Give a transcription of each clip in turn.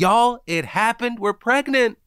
Y'all, it happened. We're pregnant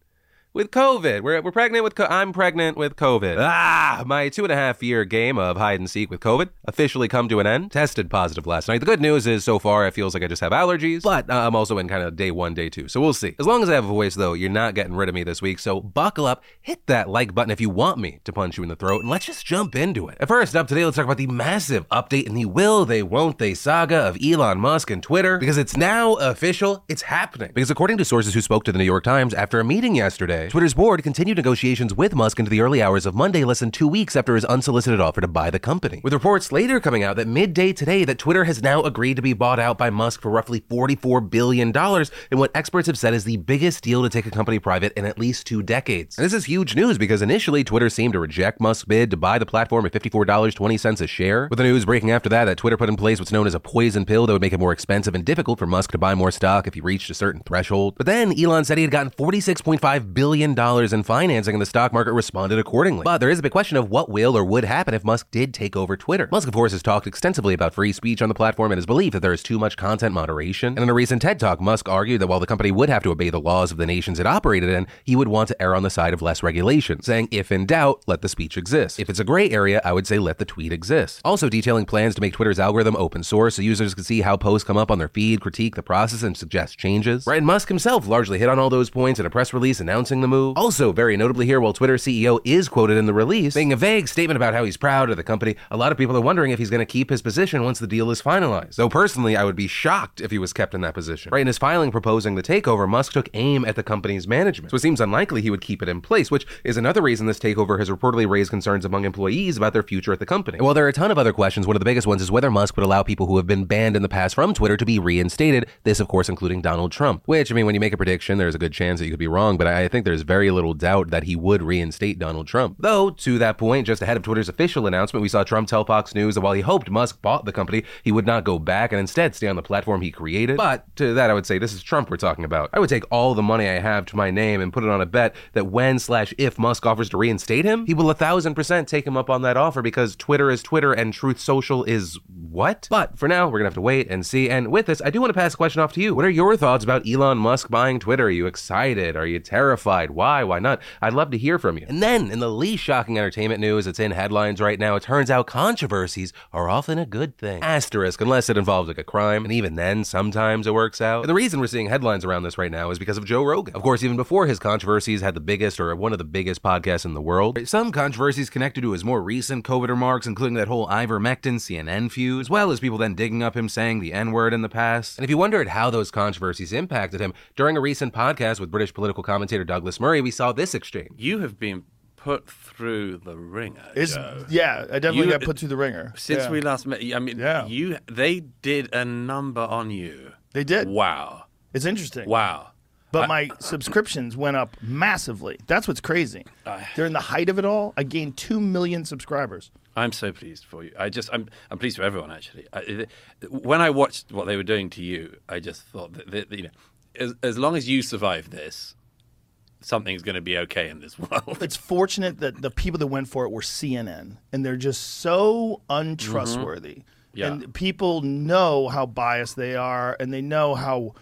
with COVID. We're, we're pregnant with, co- I'm pregnant with COVID. Ah, my two and a half year game of hide and seek with COVID officially come to an end. Tested positive last night. The good news is so far it feels like I just have allergies, but uh, I'm also in kind of day one, day two. So we'll see. As long as I have a voice though, you're not getting rid of me this week. So buckle up, hit that like button if you want me to punch you in the throat, and let's just jump into it. And first up today, let's talk about the massive update in the will they, won't they saga of Elon Musk and Twitter, because it's now official. It's happening. Because according to sources who spoke to the New York Times after a meeting yesterday, Twitter's board continued negotiations with Musk into the early hours of Monday, less than two weeks after his unsolicited offer to buy the company. With reports later coming out that midday today that Twitter has now agreed to be bought out by Musk for roughly $44 billion in what experts have said is the biggest deal to take a company private in at least two decades. And this is huge news because initially Twitter seemed to reject Musk's bid to buy the platform at $54.20 a share. With the news breaking after that that Twitter put in place what's known as a poison pill that would make it more expensive and difficult for Musk to buy more stock if he reached a certain threshold. But then Elon said he had gotten $46.5 billion in financing and the stock market responded accordingly. But there is a big question of what will or would happen if Musk did take over Twitter. Musk, of course, has talked extensively about free speech on the platform and his belief that there is too much content moderation. And in a recent TED Talk, Musk argued that while the company would have to obey the laws of the nations it operated in, he would want to err on the side of less regulation, saying, if in doubt, let the speech exist. If it's a gray area, I would say let the tweet exist. Also detailing plans to make Twitter's algorithm open source so users can see how posts come up on their feed, critique the process, and suggest changes. Right, and Musk himself largely hit on all those points in a press release announcing the move. Also, very notably here, while Twitter CEO is quoted in the release, making a vague statement about how he's proud of the company, a lot of people are wondering if he's going to keep his position once the deal is finalized. Though personally, I would be shocked if he was kept in that position. Right, in his filing proposing the takeover, Musk took aim at the company's management. So it seems unlikely he would keep it in place, which is another reason this takeover has reportedly raised concerns among employees about their future at the company. And while there are a ton of other questions, one of the biggest ones is whether Musk would allow people who have been banned in the past from Twitter to be reinstated. This, of course, including Donald Trump. Which, I mean, when you make a prediction, there's a good chance that you could be wrong, but I think there's very little doubt that he would reinstate Donald Trump. Though, to that point, just ahead of Twitter's official announcement, we saw Trump tell Fox News that while he hoped Musk bought the company, he would not go back and instead stay on the platform he created. But to that, I would say this is Trump we're talking about. I would take all the money I have to my name and put it on a bet that when slash if Musk offers to reinstate him, he will a thousand percent take him up on that offer because Twitter is Twitter and Truth Social is what? But for now, we're gonna have to wait and see. And with this, I do want to pass the question off to you. What are your thoughts about Elon Musk buying Twitter? Are you excited? Are you terrified? Why? Why not? I'd love to hear from you. And then, in the least shocking entertainment news that's in headlines right now, it turns out controversies are often a good thing. Asterisk, unless it involves like a crime, and even then, sometimes it works out. And the reason we're seeing headlines around this right now is because of Joe Rogan. Of course, even before his controversies had the biggest or one of the biggest podcasts in the world, some controversies connected to his more recent COVID remarks, including that whole ivermectin CNN feud, as well as people then digging up him saying the N word in the past. And if you wondered how those controversies impacted him, during a recent podcast with British political commentator Douglas Murray, we saw this exchange. You have been put through the ringer. It's, Joe. yeah, I definitely You- got put through the ringer. Since Yeah. we last met, I mean, Yeah. you they did a number on you. They did. Wow, It's interesting. wow. But my subscriptions went up massively. That's what's crazy. During the height of it all, I gained 2 million subscribers. I'm so pleased for you. I just, I'm, I'm pleased for everyone actually. I, it- when I watched what they were doing to you, I just thought that, that you know, as, as long as you survive this, something's going to be okay in this world. It's fortunate that the people that went for it were CNN, and they're just so untrustworthy. Mm-hmm. Yeah. And people know how biased they are, and they know how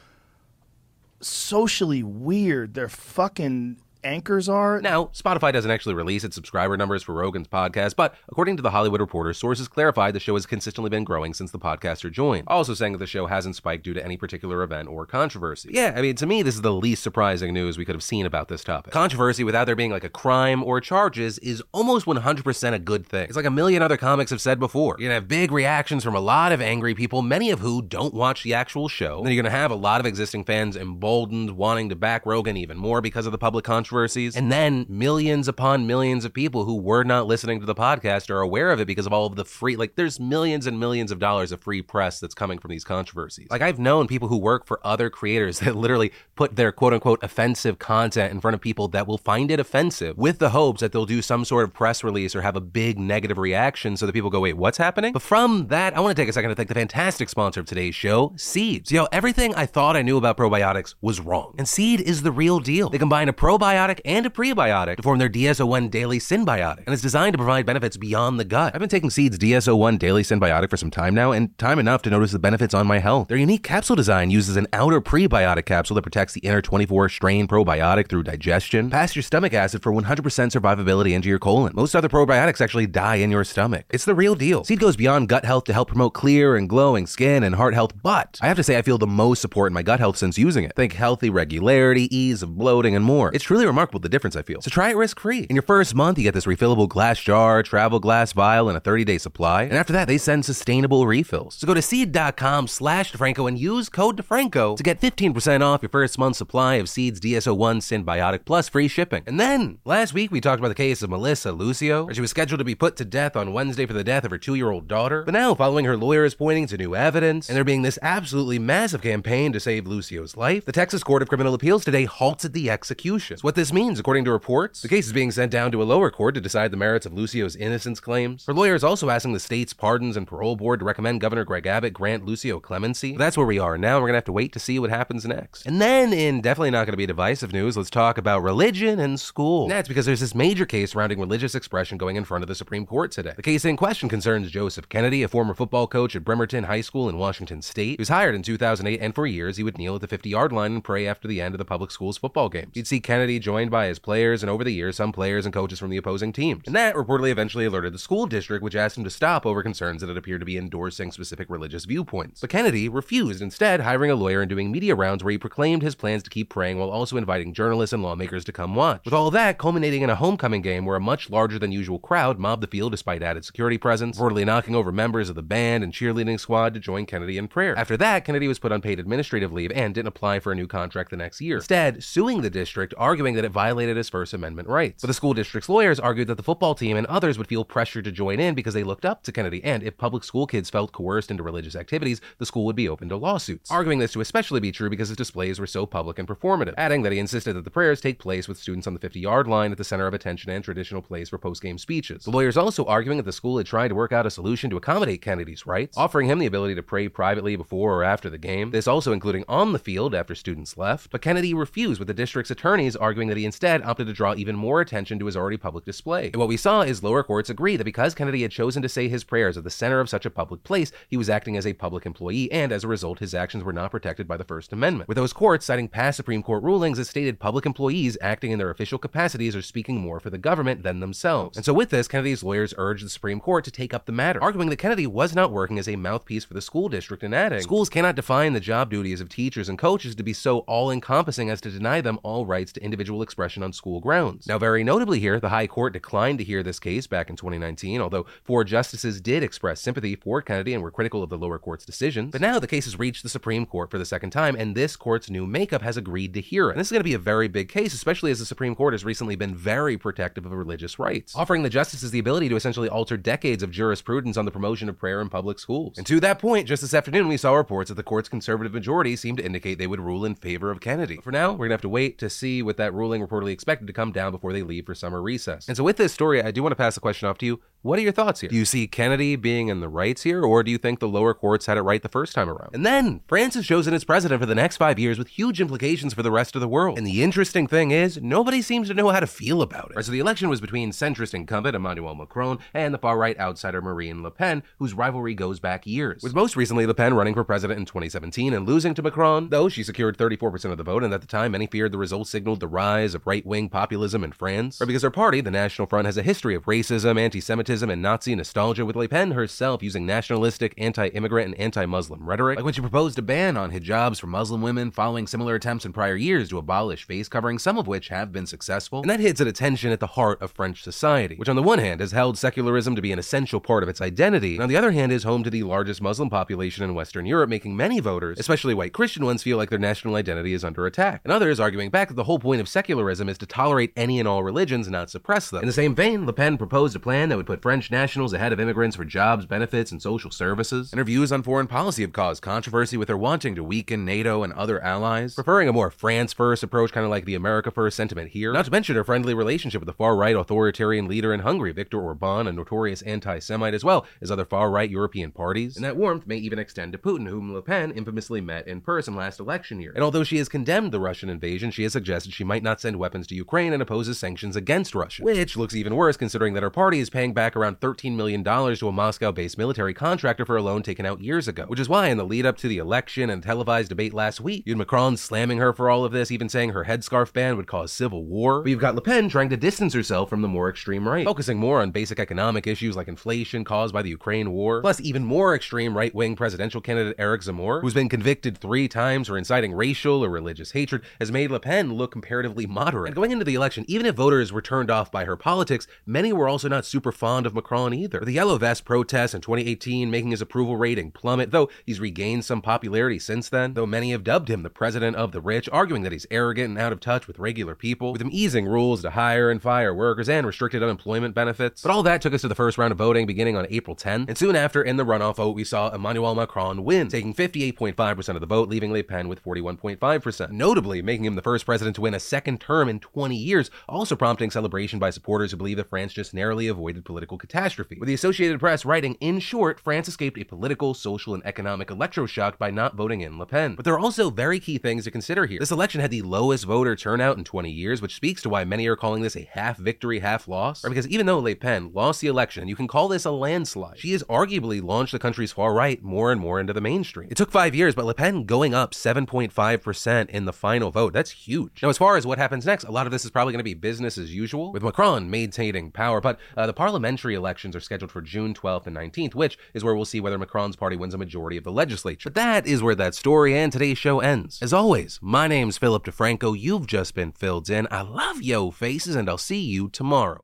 socially weird their fucking anchors are. Now, Spotify doesn't actually release its subscriber numbers for Rogan's podcast, but according to the Hollywood Reporter, sources clarified the show has consistently been growing since the podcaster joined, also saying that the show hasn't spiked due to any particular event or controversy. Yeah, I mean, to me, this is the least surprising news we could have seen about this topic. Controversy without there being like a crime or charges is almost 100% a good thing. It's like a million other comics have said before. You're gonna have big reactions from a lot of angry people, many of who don't watch the actual show. And then you're gonna have a lot of existing fans emboldened, wanting to back Rogan even more because of the public controversies. And then millions upon millions of people who were not listening to the podcast are aware of it because of all of the free, like, there's millions and millions of dollars of free press that's coming from these controversies. Like, I've known people who work for other creators that literally put their quote unquote offensive content in front of people that will find it offensive with the hopes that they'll do some sort of press release or have a big negative reaction so that people go, wait, what's happening? But from that, I want to take a second to thank the fantastic sponsor of today's show, Seeds. Yo, everything I thought I knew about probiotics was wrong. And Seed is the real deal. They combine a probiotic and a prebiotic to form their DS-01 Daily Synbiotic, and it's designed to provide benefits beyond the gut. I've been taking Seed's DS-01 Daily Synbiotic for some time now, and time enough to notice the benefits on my health. Their unique capsule design uses an outer prebiotic capsule that protects the inner 24 strain probiotic through digestion, past your stomach acid for 100% survivability into your colon. Most other probiotics actually die in your stomach. It's the real deal. Seed goes beyond gut health to help promote clear and glowing skin and heart health, but I have to say I feel the most support in my gut health since using it. Think healthy regularity, ease of bloating, and more. It's truly remarkable the difference I feel. So try it risk free. In your first month, you get this refillable glass jar, travel glass vial, and a 30 day supply. And after that, they send sustainable refills. So go to seed.com slash DeFranco and use code DeFranco to get 15% off your first month's supply of Seed's DS-01 Synbiotic plus free shipping. And then, last week we talked about the case of Melissa Lucio, where she was scheduled to be put to death on Wednesday for the death of her two year old daughter. But now, following her lawyers pointing to new evidence, and there being this absolutely massive campaign to save Lucio's life, the Texas Court of Criminal Appeals today halted the executions. What this means, according to reports, the case is being sent down to a lower court to decide the merits of Lucio's innocence claims. Her lawyer is also asking the state's pardons and parole board to recommend Governor Greg Abbott grant Lucio clemency. But that's where we are now. We're gonna have to wait to see what happens next. And then, in definitely not gonna be divisive news, let's talk about religion and school. And that's because there's this major case surrounding religious expression going in front of the Supreme Court today. The case in question concerns Joseph Kennedy, a former football coach at Bremerton High School in Washington State. He was hired in 2008, and for years he would kneel at the 50 yard line and pray after the end of the public school's football games. You'd see Kennedy joined by his players, and over the years, some players and coaches from the opposing teams. And that reportedly eventually alerted the school district, which asked him to stop over concerns that it appeared to be endorsing specific religious viewpoints. But Kennedy refused, instead, hiring a lawyer and doing media rounds where he proclaimed his plans to keep praying while also inviting journalists and lawmakers to come watch. With all that culminating in a homecoming game where a much larger than usual crowd mobbed the field despite added security presence, reportedly knocking over members of the band and cheerleading squad to join Kennedy in prayer. After that, Kennedy was put on paid administrative leave and didn't apply for a new contract the next year. Instead, suing the district, arguing that it violated his First Amendment rights. But the school district's lawyers argued that the football team and others would feel pressured to join in because they looked up to Kennedy, and if public school kids felt coerced into religious activities, the school would be open to lawsuits. Arguing this to especially be true because his displays were so public and performative, adding that he insisted that the prayers take place with students on the 50 yard line at the center of attention and traditional place for post game speeches. The lawyers also arguing that the school had tried to work out a solution to accommodate Kennedy's rights, offering him the ability to pray privately before or after the game, this also including on the field after students left. But Kennedy refused, with the district's attorneys arguing he instead opted to draw even more attention to his already public display. And what we saw is lower courts agree that because Kennedy had chosen to say his prayers at the center of such a public place, he was acting as a public employee, and as a result, his actions were not protected by the First Amendment. With those courts citing past Supreme Court rulings that stated public employees acting in their official capacities are speaking more for the government than themselves. And so, with this, Kennedy's lawyers urged the Supreme Court to take up the matter, arguing that Kennedy was not working as a mouthpiece for the school district and adding, schools cannot define the job duties of teachers and coaches to be so all encompassing as to deny them all rights to individual expression on school grounds. Now, very notably here, the High Court declined to hear this case back in 2019, although four justices did express sympathy for Kennedy and were critical of the lower court's decisions. But now the case has reached the Supreme Court for the second time, and this court's new makeup has agreed to hear it. And this is going to be a very big case, especially as the Supreme Court has recently been very protective of religious rights, offering the justices the ability to essentially alter decades of jurisprudence on the promotion of prayer in public schools. And to that point, just this afternoon, we saw reports that the court's conservative majority seemed to indicate they would rule in favor of Kennedy. But for now, we're going to have to wait to see what that ruling reportedly expected to come down before they leave for summer recess. And so, with this story, I do want to pass the question off to you. What are your thoughts here? Do you see Kennedy being in the rights here, or do you think the lower courts had it right the first time around? And then, France is chosen as president for the next five years with huge implications for the rest of the world. And the interesting thing is, nobody seems to know how to feel about it. Right, so the election was between centrist incumbent Emmanuel Macron and the far right outsider Marine Le Pen, whose rivalry goes back years. With most recently Le Pen running for president in 2017 and losing to Macron, though she secured 34% of the vote, and at the time many feared the result signaled the rise of right wing populism in France. Or because her party, the National Front, has a history of racism, anti Semitism, and Nazi nostalgia, with Le Pen herself using nationalistic, anti immigrant, and anti Muslim rhetoric, like when she proposed a ban on hijabs for Muslim women following similar attempts in prior years to abolish face coverings, some of which have been successful. And that hits at a tension at the heart of French society, which on the one hand has held secularism to be an essential part of its identity, and on the other hand is home to the largest Muslim population in Western Europe, making many voters, especially white Christian ones, feel like their national identity is under attack. And others arguing back that the whole point of secularism is to tolerate any and all religions and not suppress them. In the same vein, Le Pen proposed a plan that would put French nationals ahead of immigrants for jobs, benefits, and social services. And her views on foreign policy have caused controversy with her wanting to weaken NATO and other allies, preferring a more France first approach, kind of like the America first sentiment here. Not to mention her friendly relationship with the far right authoritarian leader in Hungary, Viktor Orban, a notorious anti Semite, as well as other far right European parties. And that warmth may even extend to Putin, whom Le Pen infamously met in person last election year. And although she has condemned the Russian invasion, she has suggested she might not not send weapons to Ukraine and opposes sanctions against Russia. Which looks even worse considering that her party is paying back around $13 million to a Moscow based military contractor for a loan taken out years ago. Which is why, in the lead up to the election and televised debate last week, you had Macron slamming her for all of this, even saying her headscarf ban would cause civil war. But you've got Le Pen trying to distance herself from the more extreme right, focusing more on basic economic issues like inflation caused by the Ukraine war, plus even more extreme right wing presidential candidate Eric Zemmour, who's been convicted three times for inciting racial or religious hatred, has made Le Pen look comparatively moderate. And going into the election, even if voters were turned off by her politics, many were also not super fond of Macron either. The Yellow Vest protests in 2018 making his approval rating plummet, though he's regained some popularity since then, though many have dubbed him the president of the rich, arguing that he's arrogant and out of touch with regular people, with him easing rules to hire and fire workers and restricted unemployment benefits. But all that took us to the first round of voting beginning on April 10, and soon after, in the runoff vote, we saw Emmanuel Macron win, taking 58.5% of the vote, leaving Le Pen with 41.5%, notably making him the first president to win a second term in 20 years, also prompting celebration by supporters who believe that France just narrowly avoided political catastrophe. With the Associated Press writing, in short, France escaped a political, social, and economic electroshock by not voting in Le Pen. But there are also very key things to consider here. This election had the lowest voter turnout in 20 years, which speaks to why many are calling this a half victory, half loss. Right? Because even though Le Pen lost the election, you can call this a landslide. She has arguably launched the country's far right more and more into the mainstream. It took five years, but Le Pen going up 7.5% in the final vote. That's huge. Now, as far as what happens next, a lot of this is probably going to be business as usual, with Macron maintaining power. But uh, the parliamentary elections are scheduled for June 12th and 19th, which is where we'll see whether Macron's party wins a majority of the legislature. But that is where that story and today's show ends. As always, my name's Philip DeFranco. You've just been filled in. I love yo faces, and I'll see you tomorrow.